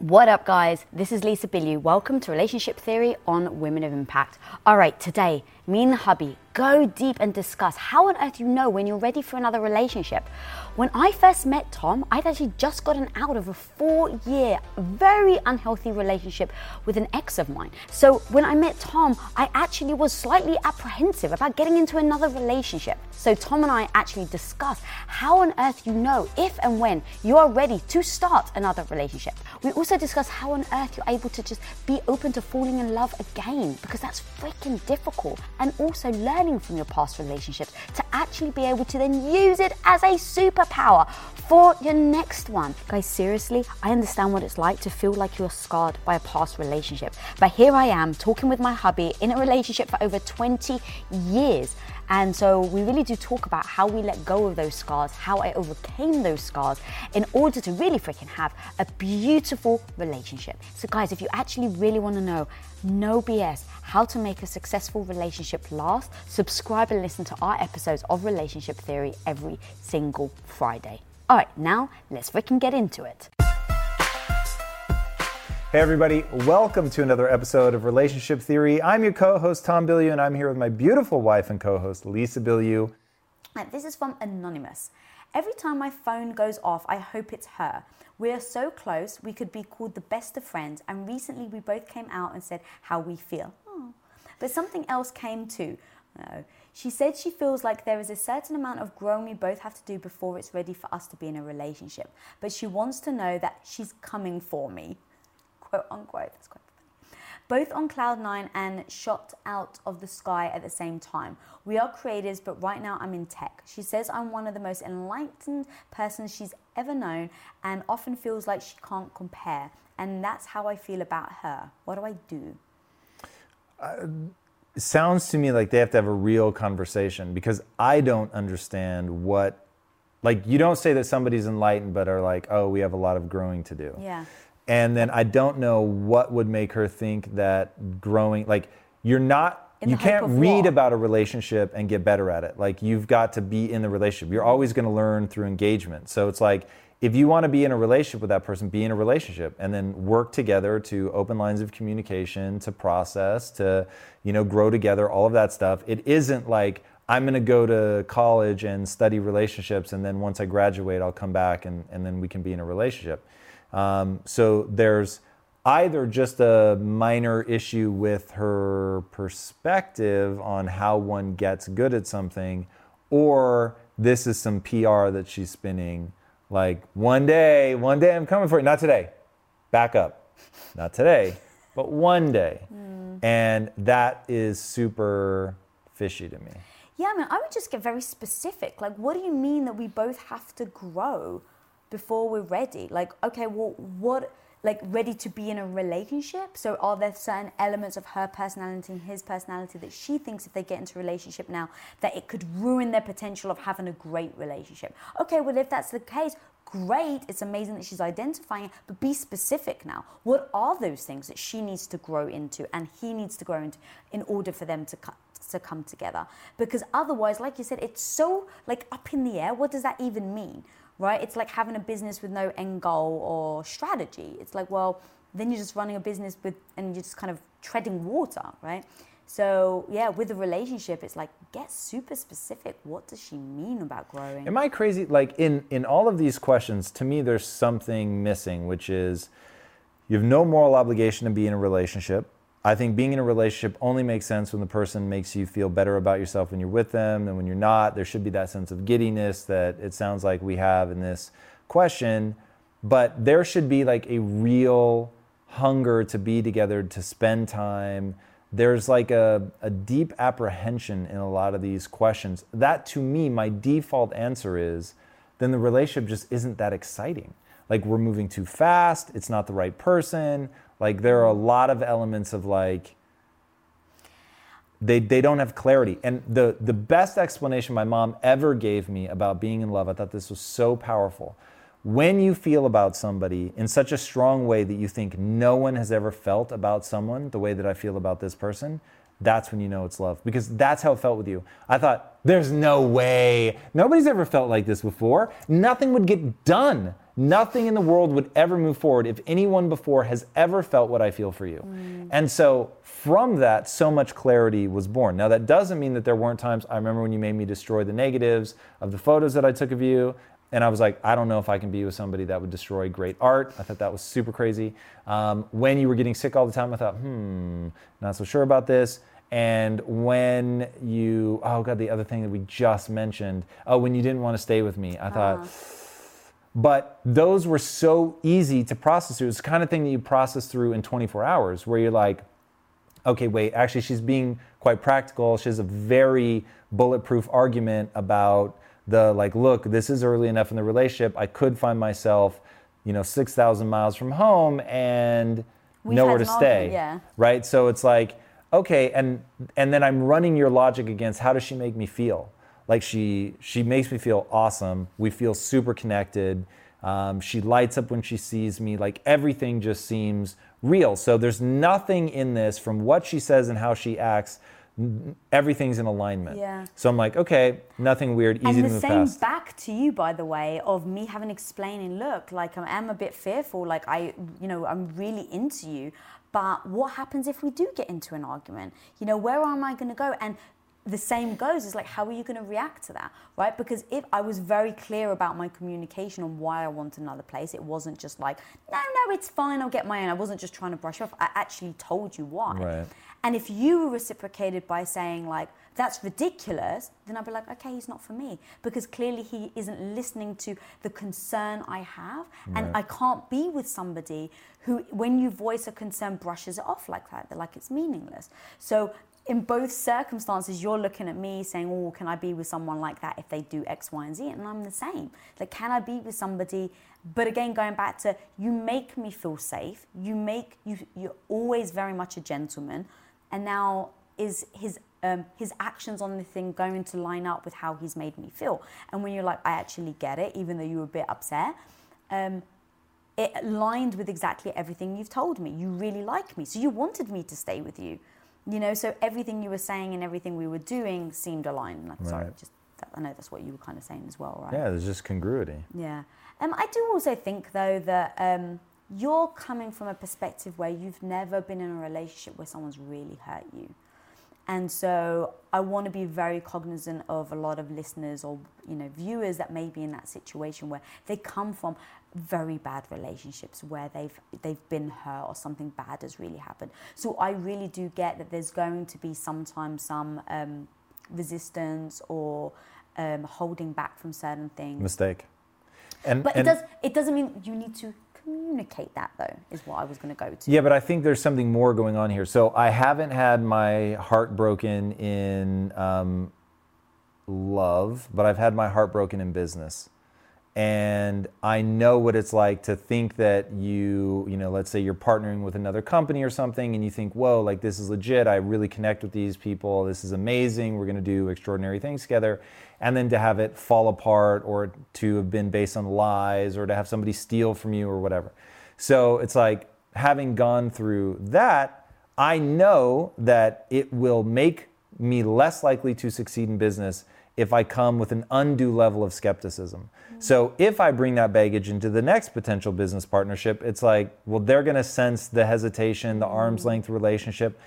What up, guys? This is Lisa Bilyeu. Welcome to Relationship Theory on Women of Impact. All right, today, me and the hubby go deep and discuss how on earth you know when you're ready for another relationship. When I first met Tom, I'd actually just gotten out of a four year, very unhealthy relationship with an ex of mine. So when I met Tom, I actually was slightly apprehensive about getting into another relationship. So Tom and I actually discussed how on earth you know if and when you are ready to start another relationship. We also discuss how on earth you're able to just be open to falling in love again because that's freaking difficult. And also learning from your past relationships to actually be able to then use it as a superpower for your next one. Guys, seriously, I understand what it's like to feel like you're scarred by a past relationship. But here I am talking with my hubby in a relationship for over 20 years. And so we really do talk about how we let go of those scars, how I overcame those scars in order to really freaking have a beautiful relationship. So, guys, if you actually really want to know, no BS, how to make a successful relationship last, subscribe and listen to our episodes of Relationship Theory every single Friday. All right, now let's freaking get into it. Hey, everybody, welcome to another episode of Relationship Theory. I'm your co host, Tom Bilyeu, and I'm here with my beautiful wife and co host, Lisa Bilyeu. This is from Anonymous. Every time my phone goes off, I hope it's her. We are so close, we could be called the best of friends, and recently we both came out and said how we feel. But something else came too. No. Uh, she said she feels like there is a certain amount of growing we both have to do before it's ready for us to be in a relationship. But she wants to know that she's coming for me quote unquote. That's quite funny. Both on cloud nine and shot out of the sky at the same time. We are creators, but right now I'm in tech. She says I'm one of the most enlightened persons she's ever known and often feels like she can't compare. And that's how I feel about her. What do I do? Uh, it sounds to me like they have to have a real conversation because I don't understand what, like, you don't say that somebody's enlightened, but are like, oh, we have a lot of growing to do. Yeah. And then I don't know what would make her think that growing, like, you're not In you can't read about a relationship and get better at it. Like you've got to be in the relationship. You're always going to learn through engagement. So it's like if you want to be in a relationship with that person, be in a relationship and then work together to open lines of communication, to process, to you know grow together, all of that stuff. It isn't like I'm going to go to college and study relationships and then once I graduate I'll come back and, and then we can be in a relationship. Um, so there's either just a minor issue with her perspective on how one gets good at something, or this is some PR that she's spinning. Like, one day, one day I'm coming for you. Not today. Back up. Not today, but one day. Hmm. And that is super fishy to me. Yeah, I mean, I would just get very specific. Like, what do you mean that we both have to grow before we're ready? Like, okay, well, what, like, ready to be in a relationship? So, are there certain elements of her personality and his personality that she thinks if they get into a relationship now, that it could ruin their potential of having a great relationship? Okay, well, if that's the case, great. It's amazing that she's identifying it, but be specific now. What are those things that she needs to grow into and he needs to grow into in order for them to cut? to come together because otherwise like you said it's so like up in the air what does that even mean right? It's like having a business with no end goal or strategy. It's like well then you're just running a business with and you're just kind of treading water right? So yeah with a relationship it's like get super specific. What does she mean about growing? Am I crazy? Like in in all of these questions, to me, there's something missing, which is you have no moral obligation to be in a relationship. I think being in a relationship only makes sense when the person makes you feel better about yourself when you're with them than when you're not. There should be that sense of giddiness that it sounds like we have in this question, but there should be like a real hunger to be together, to spend time. There's like a, a deep apprehension in a lot of these questions. That to me, my default answer is then the relationship just isn't that exciting. like we're moving too fast, it's not the right person. Like there are a lot of elements of like they, they don't have clarity. And the, the best explanation my mom ever gave me about being in love, I thought this was so powerful. When you feel about somebody in such a strong way that you think no one has ever felt about someone the way that I feel about this person, that's when you know it's love because that's how it felt with you. I thought, there's no way. Nobody's ever felt like this before. Nothing would get done. Nothing in the world would ever move forward if anyone before has ever felt what I feel for you. Mm. And so from that, so much clarity was born. Now, that doesn't mean that there weren't times. I remember when you made me destroy the negatives of the photos that I took of you. And I was like, I don't know if I can be with somebody that would destroy great art. I thought that was super crazy. Um, when you were getting sick all the time, I thought, hmm, not so sure about this. And when you, oh God, the other thing that we just mentioned, oh, when you didn't want to stay with me, I thought, uh. But those were so easy to process through. It's the kind of thing that you process through in 24 hours where you're like, okay, wait, actually, she's being quite practical. She has a very bulletproof argument about the like, look, this is early enough in the relationship. I could find myself, you know, 6,000 miles from home and We've nowhere to stay. yeah. Right? So it's like, okay, and and then I'm running your logic against how does she make me feel? Like she she makes me feel awesome. We feel super connected. Um, she lights up when she sees me. Like everything just seems real. So there's nothing in this from what she says and how she acts everything's in alignment. Yeah. So I'm like, okay, nothing weird, easy and to move past. Same back to you, by the way, of me having explaining, look, like I am a bit fearful, like I, you know, I'm really into you, but what happens if we do get into an argument? You know, where am I going to go? And the same goes is like how are you going to react to that right because if i was very clear about my communication on why i want another place it wasn't just like no no it's fine i'll get my own i wasn't just trying to brush off i actually told you why right. and if you reciprocated by saying like that's ridiculous then i'd be like okay he's not for me because clearly he isn't listening to the concern i have right. and i can't be with somebody who when you voice a concern brushes it off like that they're like it's meaningless so in both circumstances, you're looking at me saying, Oh, can I be with someone like that if they do X, Y, and Z? And I'm the same. Like, can I be with somebody? But again, going back to you make me feel safe. You make you you're always very much a gentleman. And now is his um, his actions on the thing going to line up with how he's made me feel? And when you're like, I actually get it, even though you were a bit upset, um, it aligned with exactly everything you've told me. You really like me, so you wanted me to stay with you. You know, so everything you were saying and everything we were doing seemed aligned. Like, right. Sorry, just I know that's what you were kind of saying as well, right? Yeah, there's just congruity. Yeah. Um, I do also think though that um, you're coming from a perspective where you've never been in a relationship where someone's really hurt you. And so I want to be very cognizant of a lot of listeners or you know viewers that may be in that situation where they come from very bad relationships where they've they've been hurt or something bad has really happened. So I really do get that there's going to be sometimes some um, resistance or um, holding back from certain things. Mistake. And, but and it does it doesn't mean you need to communicate that though is what I was going to go to. Yeah, but I think there's something more going on here. So I haven't had my heart broken in um, love, but I've had my heart broken in business and I know what it's like to think that you, you know, let's say you're partnering with another company or something, and you think, whoa, like this is legit. I really connect with these people. This is amazing. We're going to do extraordinary things together. And then to have it fall apart or to have been based on lies or to have somebody steal from you or whatever. So it's like having gone through that, I know that it will make me less likely to succeed in business if I come with an undue level of skepticism. So if I bring that baggage into the next potential business partnership, it's like, well, they're going to sense the hesitation, the arm's mm-hmm. length relationship.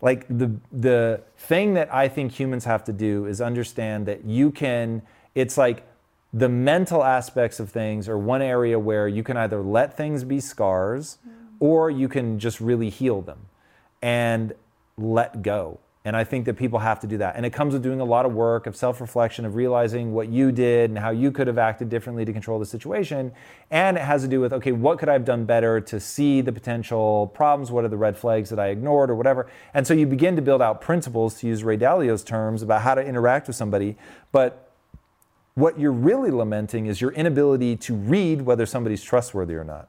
Like the the thing that I think humans have to do is understand that you can. It's like the mental aspects of things are one area where you can either let things be scars, mm-hmm. or you can just really heal them and let go. And I think that people have to do that. And it comes with doing a lot of work of self reflection, of realizing what you did and how you could have acted differently to control the situation. And it has to do with, okay, what could I have done better to see the potential problems? What are the red flags that I ignored or whatever? And so you begin to build out principles, to use Ray Dalio's terms, about how to interact with somebody. But What you're really lamenting is your inability to read whether somebody's trustworthy or not.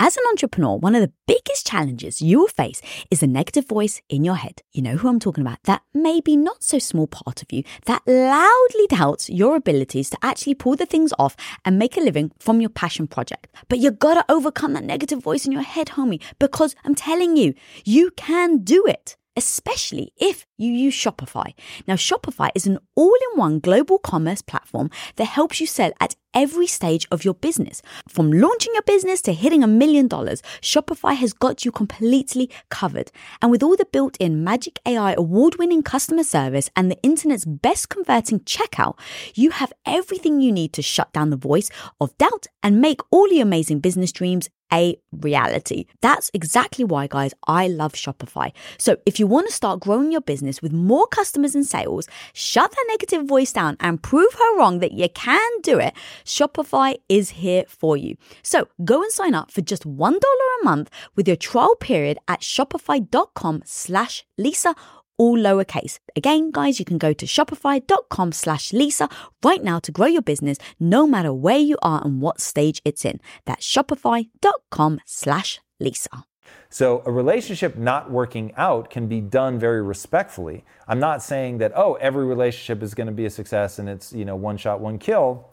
As an entrepreneur, one of the biggest challenges you will face is the negative voice in your head. You know who I'm talking about? That maybe not so small part of you that loudly doubts your abilities to actually pull the things off and make a living from your passion project. But you gotta overcome that negative voice in your head, homie, because I'm telling you, you can do it especially if you use Shopify. Now, Shopify is an all in one global commerce platform that helps you sell at every stage of your business. From launching your business to hitting a million dollars, Shopify has got you completely covered. And with all the built in Magic AI award winning customer service and the internet's best converting checkout, you have everything you need to shut down the voice of doubt and make all your amazing business dreams a reality. That's exactly why, guys, I love Shopify. So if you want to start growing your business with more customers and sales, shut that negative voice down and prove her wrong that you can do it, Shopify is here for you. So go and sign up for just $1 a month with your trial period at shopify.com slash Lisa all lowercase. Again, guys, you can go to shopify.com slash Lisa right now to grow your business no matter where you are and what stage it's in. That's shopify.com slash Lisa. So a relationship not working out can be done very respectfully. I'm not saying that, oh, every relationship is going to be a success and it's, you know, one shot, one kill.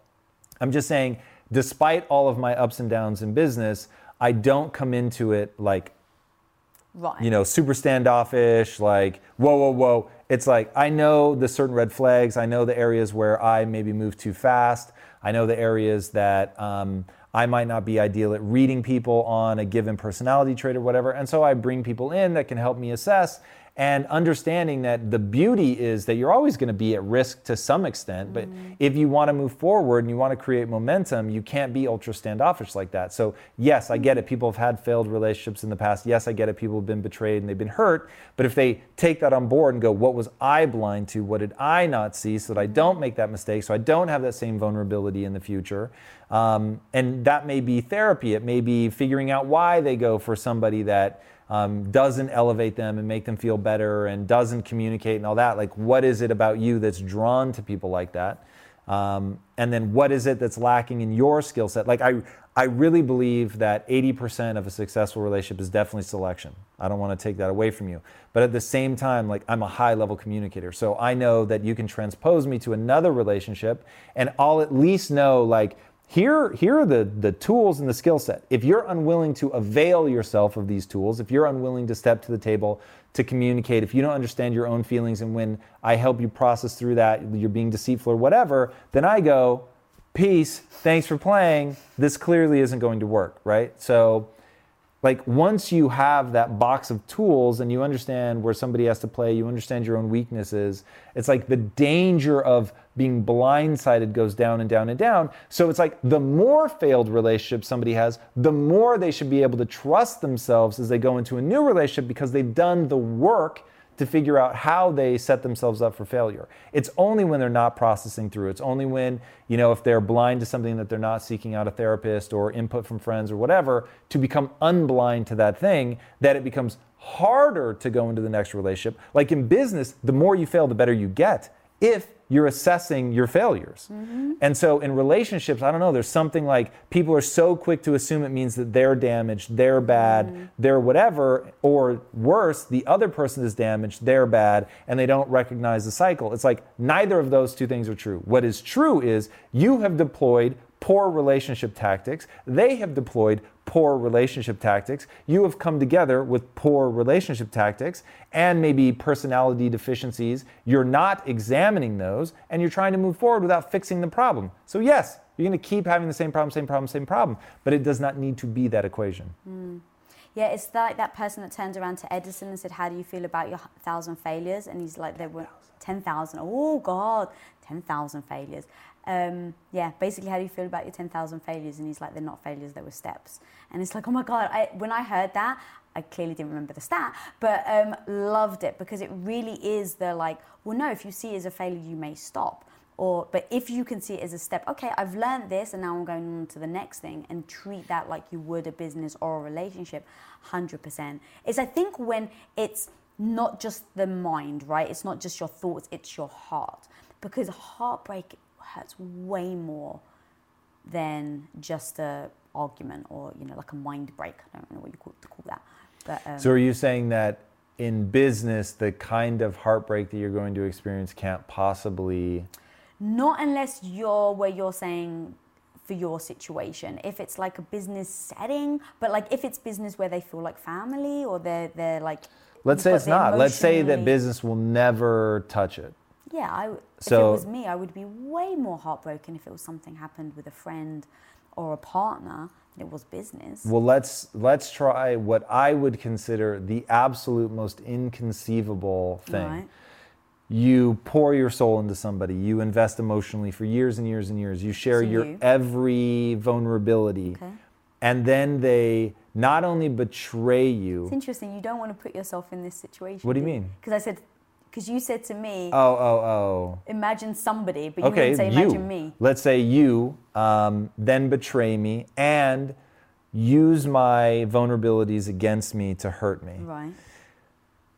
I'm just saying, despite all of my ups and downs in business, I don't come into it like Right. you know, super standoffish, like, whoa, whoa, whoa. It's like, I know the certain red flags. I know the areas where I maybe move too fast. I know the areas that um, I might not be ideal at reading people on a given personality trait or whatever. And so I bring people in that can help me assess and understanding that the beauty is that you're always going to be at risk to some extent but Mm. if you want to move forward and you want to create momentum you can't be ultra standoffish like that. So yes i get it. People have had failed relationships in the past. Yes i get it. People have been betrayed and they've been hurt. But if they take that on board and go what was i blind to? What did i not see so that i don't make that mistake so i don't have that same vulnerability in the future? Um, and that may be therapy. It may be figuring out why they go for somebody that um, doesn't elevate them and make them feel better and doesn't communicate and all that. Like, what is it about you that's drawn to people like that? Um, and then what is it that's lacking in your skill set? Like, I, I really believe that 80% of a successful relationship is definitely selection. I don't want to take that away from you. But at the same time, like, I'm a high level communicator. So I know that you can transpose me to another relationship and I'll at least know, like, here, here are the, the tools and the skill set. If you're unwilling to avail yourself of these tools, if you're unwilling to step to the table to communicate, if you don't understand your own feelings, and when I help you process through that, you're being deceitful or whatever, then I go, peace, thanks for playing. This clearly isn't going to work, right? So, like once you have that box of tools and you understand where somebody has to play, you understand your own weaknesses, it's like the danger of being blindsided goes down and down and down. So it's like the more failed relationship somebody has, the more they should be able to trust themselves as they go into a new relationship because they've done the work to figure out how they set themselves up for failure. It's only when they're not processing through. It's only when, you know, if they're blind to something that they're not seeking out a therapist or input from friends or whatever, to become unblind to that thing, that it becomes harder to go into the next relationship. Like in business, the more you fail, the better you get. If you're assessing your failures. Mm-hmm. And so in relationships, I don't know, there's something like people are so quick to assume it means that they're damaged, they're bad, mm-hmm. they're whatever, or worse, the other person is damaged, they're bad, and they don't recognize the cycle. It's like neither of those two things are true. What is true is you have deployed poor relationship tactics. They have deployed poor relationship tactics. You have come together with poor relationship tactics and maybe personality deficiencies. You're not examining those and you're trying to move forward without fixing the problem. So, yes, you're going to keep having the same problem, same problem, same problem, but it does not need to be that equation. Mm. Yeah, it's like that person that turned around to Edison and said, How do you feel about your thousand failures? And he's like, There were 10,000. Oh, God, 10,000 failures um, yeah, basically, how do you feel about your 10,000 failures? And he's like, they're not failures, they were steps. And it's like, oh my God, I, when I heard that, I clearly didn't remember the stat, but um, loved it because it really is the like, well, no, if you see it as a failure, you may stop. Or, but if you can see it as a step, okay, I've learned this and now I'm going on to the next thing and treat that like you would a business or a relationship, 100%. Is I think when it's not just the mind, right? It's not just your thoughts, it's your heart. Because heartbreak hurts way more than just a argument or you know like a mind break. I don't know what you call, call that. But, um, so are you saying that in business, the kind of heartbreak that you're going to experience can't possibly? Not unless you're where you're saying for your situation. If it's like a business setting, but like if it's business where they feel like family or they're they're like. Let's say it's not. Let's say that business will never touch it. Yeah, I, so, if it was me, I would be way more heartbroken if it was something happened with a friend or a partner it was business. Well, let's let's try what I would consider the absolute most inconceivable thing. Right. You pour your soul into somebody. You invest emotionally for years and years and years. You share so your you. every vulnerability. Okay. And then they not only betray you. It's interesting. You don't want to put yourself in this situation. What do you mean? Because I said because you said to me, "Oh, oh, oh." Imagine somebody, but you okay, didn't say imagine you. me. Let's say you um, then betray me and use my vulnerabilities against me to hurt me. Right.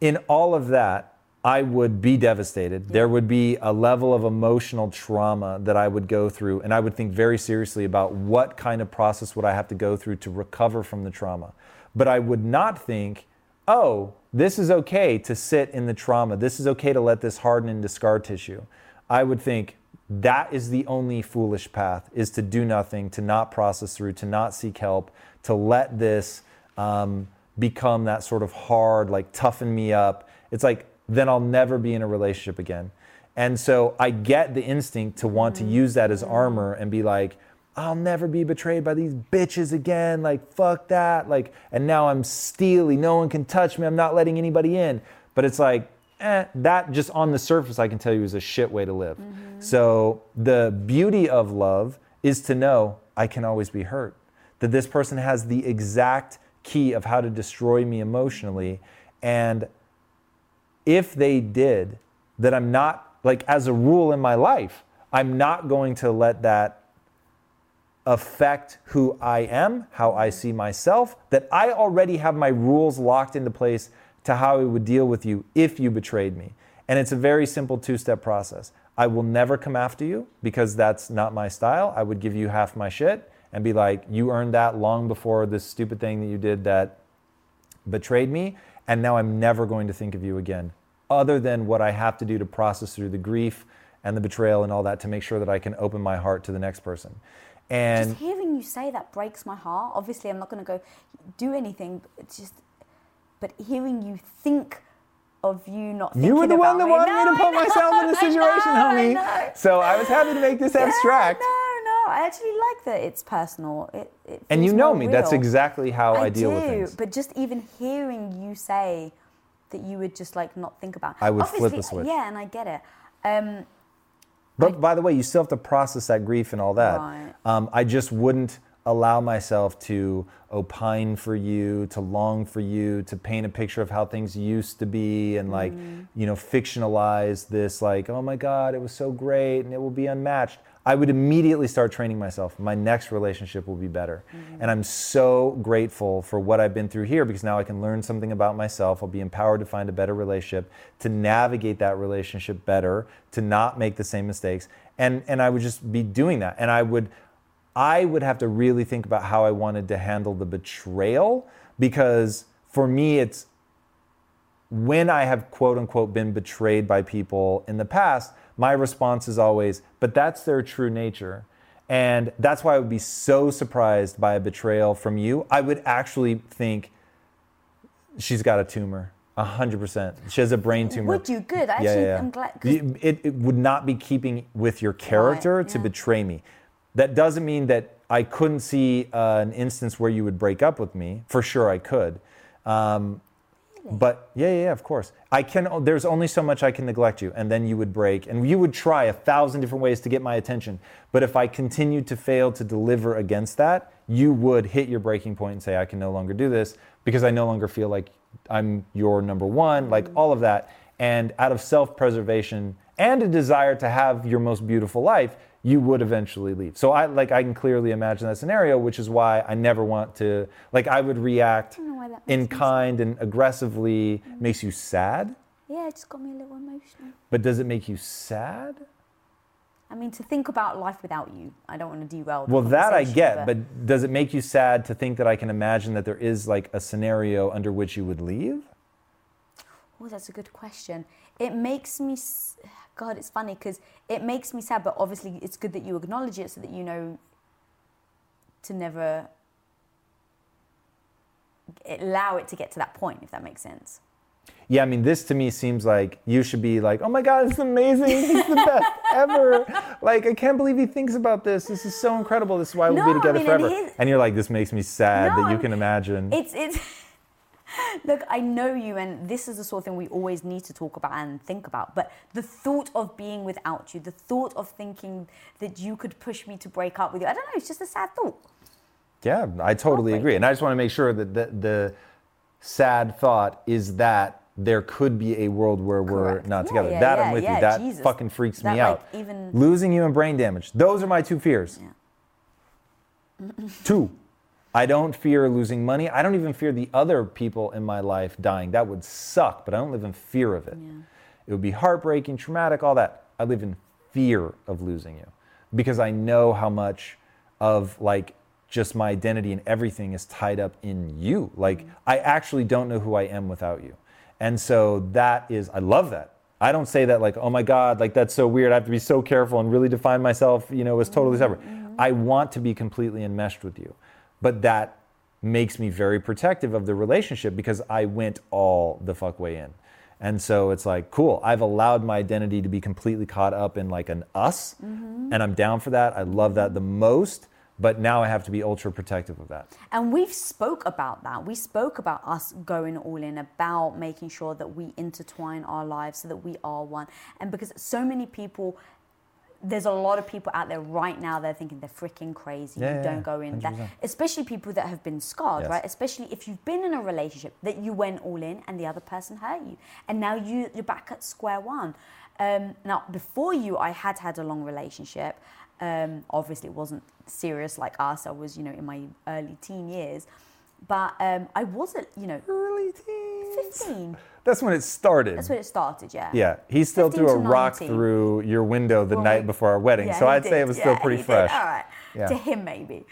In all of that, I would be devastated. Yeah. There would be a level of emotional trauma that I would go through, and I would think very seriously about what kind of process would I have to go through to recover from the trauma. But I would not think, oh, this is okay to sit in the trauma. This is okay to let this harden into scar tissue. I would think that is the only foolish path is to do nothing, to not process through, to not seek help, to let this um, become that sort of hard, like toughen me up. It's like, then I'll never be in a relationship again. And so I get the instinct to want to use that as armor and be like, I'll never be betrayed by these bitches again. Like, fuck that. Like, and now I'm steely. No one can touch me. I'm not letting anybody in. But it's like, eh, that just on the surface, I can tell you is a shit way to live. Mm-hmm. So the beauty of love is to know I can always be hurt. That this person has the exact key of how to destroy me emotionally. And if they did, that I'm not, like, as a rule in my life, I'm not going to let that affect who I am, how I see myself, that I already have my rules locked into place to how I would deal with you if you betrayed me. And it's a very simple two step process. I will never come after you because that's not my style. I would give you half my shit and be like, you earned that long before this stupid thing that you did that betrayed me. And now I'm never going to think of you again, other than what I have to do to process through the grief and the betrayal and all that to make sure that I can open my heart to the next person. And just hearing you say that breaks my heart. Obviously, I'm not going to go do anything. It's just, but hearing you think of you not You were the one that wanted no, me to put myself in the situation, homie. I so I was happy to make this abstract. No, no, I actually like that it's personal. It, it and you know me. Real. That's exactly how I, I deal do, with things. But just even hearing you say that you would just like not think about. It. I would Obviously, flip the switch. Yeah, and I get it. Um, but by the way, you still have to process that grief and all that. Right. Um, I just wouldn't allow myself to opine for you, to long for you, to paint a picture of how things used to be and like, you know, fictionalize this like, oh my God, it was so great and it will be unmatched. I would immediately start training myself. My next relationship will be better. Mm-hmm. And I'm so grateful for what I've been through here because now I can learn something about myself. I'll be empowered to find a better relationship, to navigate that relationship better, to not make the same mistakes. And and I would just be doing that. And I would I would have to really think about how I wanted to handle the betrayal because for me it's when I have quote unquote been betrayed by people in the past, my response is always, but that's their true nature. And that's why I would be so surprised by a betrayal from you. I would actually think she's got a tumor. A hundred percent. She has a brain tumor. Would you? Good. Actually, I'm glad- It, it would not be keeping with your character to yeah. betray me. That doesn't mean that I couldn't see uh, an instance where you would break up with me. For sure, I could. Um, but yeah, yeah, yeah, of course. I can. There's only so much I can neglect you, and then you would break, and you would try a thousand different ways to get my attention. But if I continued to fail to deliver against that, you would hit your breaking point and say, "I can no longer do this because I no longer feel like I'm your number one." Like mm-hmm. all of that, and out of self-preservation and a desire to have your most beautiful life, you would eventually leave. So I like I can clearly imagine that scenario, which is why I never want to. Like I would react that in kind and aggressively mm-hmm. makes you sad. Yeah, it just got me a little emotional. But does it make you sad? I mean, to think about life without you, I don't want to derail. Well, that I get, but does it make you sad to think that I can imagine that there is like a scenario under which you would leave? Oh, that's a good question. It makes me, s- God, it's funny because it makes me sad, but obviously it's good that you acknowledge it so that you know to never allow it to get to that point, if that makes sense. Yeah, I mean, this to me seems like you should be like, oh my God, it's amazing. He's the best ever. Like, I can't believe he thinks about this. This is so incredible. This is why we'll No, be I together mean, forever. his- And you're like, this makes me sad No, that you can imagine. It's it's look, I know you, and this is the sort of thing we always need to talk about and think about. But the thought of being without you, the thought of thinking that you could push me to break up with you, I don't know. It's just a sad thought. Yeah, I totally agree. And I just want to make sure that the, the sad thought is that there could be a world where we're not Yeah, together. yeah, that yeah, I'm with you. That Jesus. fucking freaks That, me like, out. even- Losing you and brain damage. Those are my two fears. two. I don't fear losing money. I don't even fear the other people in my life dying. That would suck, but I don't live in fear of it. It would be heartbreaking, traumatic, all that. I live in fear of losing you because I know how much of like just my identity and everything is tied up in you. Like mm-hmm. I actually don't know who I am without you. And so that is I love that. I don't say that like, oh my God, like that's so weird. I have to be so careful and really define myself, you know, as totally mm-hmm. separate. Mm-hmm. I want to be completely enmeshed with you. But that makes me very protective of the relationship because I went all the fuck way in. And so it's like, cool, I've allowed my identity to be completely caught up in like an us. Mm-hmm. And I'm down for that. I love that the most. But now I have to be ultra protective of that. And we've spoke about that. We spoke about us going all in, about making sure that we intertwine our lives so that we are one. And because so many people, there's a lot of people out there right now that are thinking they're freaking crazy. Yeah, you yeah, don't go in that. 100%. Especially people that have been scarred, Yes. right? Especially if you've been in a relationship that you went all in and the other person hurt you. And now you, you're back at square one. Um, now, before you, I had had a long relationship. Um, obviously, it wasn't serious like us. I was, you know, in my early teen years. But um, I wasn't, you know, Early teens. 15. That's when it started. That's when it started, yeah. yeah, he still threw a to rock 19. through your window the Well, night before our wedding. Yeah, so I'd say it was still pretty he did. fresh. All right. Yeah. To him, maybe.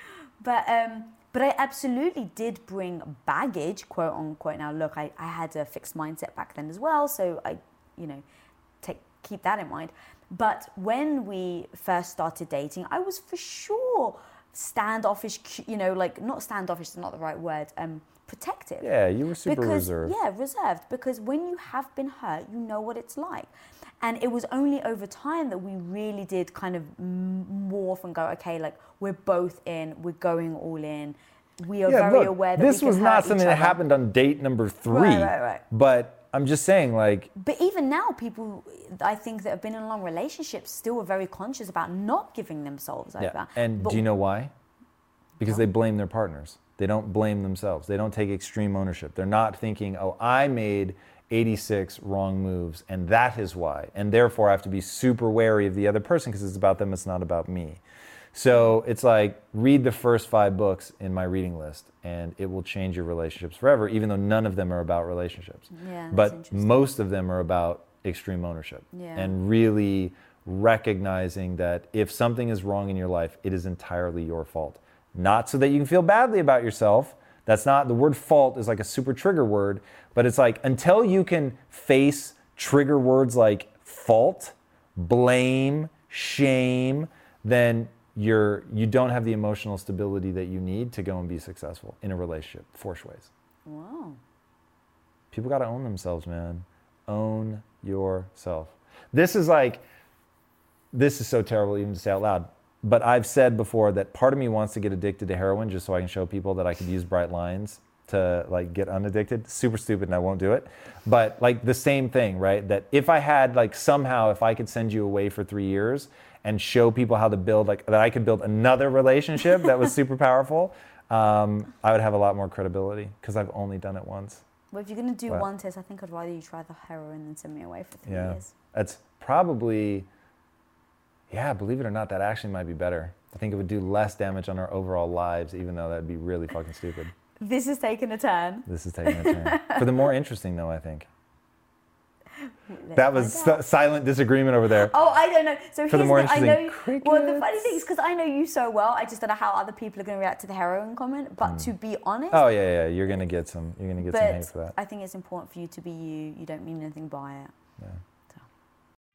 But um, but I absolutely did bring baggage, quote unquote. Now, look, I, I had a fixed mindset back then as well, so I, you know, take keep that in mind. But when we first started dating, I was for sure standoffish. You know, like not standoffish is not the right word. Um, protective. Yeah, you were super because, reserved. Yeah, reserved. Because when you have been hurt, you know what it's like. And it was only over time that we really did kind of morph and go, okay, like we're both in, we're going all in. We are Yeah, very look, aware that this was not something that happened on date number three. Right, right, right. But I'm just saying, like, But even now, people, I think that have been in long relationships, still are very conscious about not giving themselves over. yeah. And But do you know why? because they blame their partners. They don't blame themselves. They don't take extreme ownership. They're not thinking, oh, I made 86 wrong moves and that is why. And therefore I have to be super wary of the other person because it's about them, it's not about me. So it's like read the first five books in my reading list and it will change your relationships forever, even though none of them are about relationships. Yeah, but most of them are about extreme ownership Yeah. and really recognizing that if something is wrong in your life, it is entirely your fault. Not so that you can feel badly about yourself. That's not the word fault is like a super trigger word, but it's like until you can face trigger words like fault, blame, shame, then you're you don't have the emotional stability that you need to go and be successful in a relationship. Four ways. Wow. People got to own themselves, man. Own yourself. This is like, this is so terrible even to say out loud. But I've said before that part of me wants to get addicted to heroin just so I can show people that I could use bright lines to like get unaddicted. Super stupid and I won't do it. But like the same thing, right? That if I had like somehow if I could send you away for 3 years and show people how to build like that I could build another relationship that was super powerful, um, I would have a lot more credibility because I've only done it once. Well, if you're going to do Wow. one test, I think I'd rather you try the heroin than send me away for three Yeah. years. That's probably, yeah, believe it or not, that actually might be better. I think it would do less damage on our overall lives, even though that'd be really fucking stupid. This is taking a turn. This is taking a turn. For the more interesting, though, I think. That was find silent disagreement over there. Oh, I don't know. So For the here's more the, I know. interesting Well, the funny thing is because I know you so well, I just don't know how other people are going to react to the heroin comment. But hmm. to be honest, Oh, yeah, yeah, you're going to get some, you're going to get some hate for that. I think it's important for you to be you. You don't mean anything by it.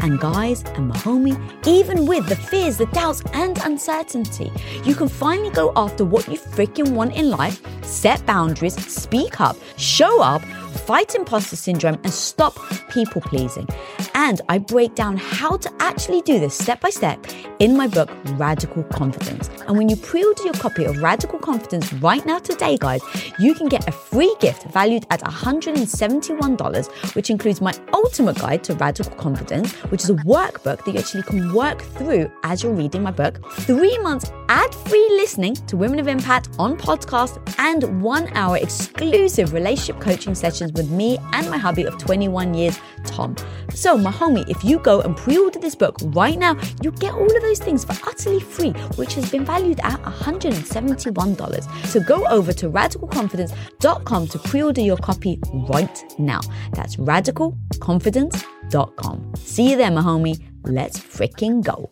And guys and my homie, even with the fears, the doubts, and uncertainty, you can finally go after what you freaking want in life, set boundaries, speak up, show up, fight imposter syndrome, and stop people pleasing. And I break down how to actually do this step by step in my book, Radical Confidence. And when you pre order your copy of Radical Confidence right now today, guys, you can get a free gift valued at $171, which includes my ultimate guide to radical confidence, which is a workbook that you actually can work through as you're reading my book, three months ad free listening to Women of Impact on podcast, and one hour exclusive relationship coaching sessions with me and my hubby of 21 years, Tom. So, my homie, if you go and pre order this book right now, you get all of those things for utterly free, which has been valued at $171. So, go over to radicalconfidence.com to pre order your copy right now. That's radicalconfidence.com. See you there, my homie. Let's freaking go.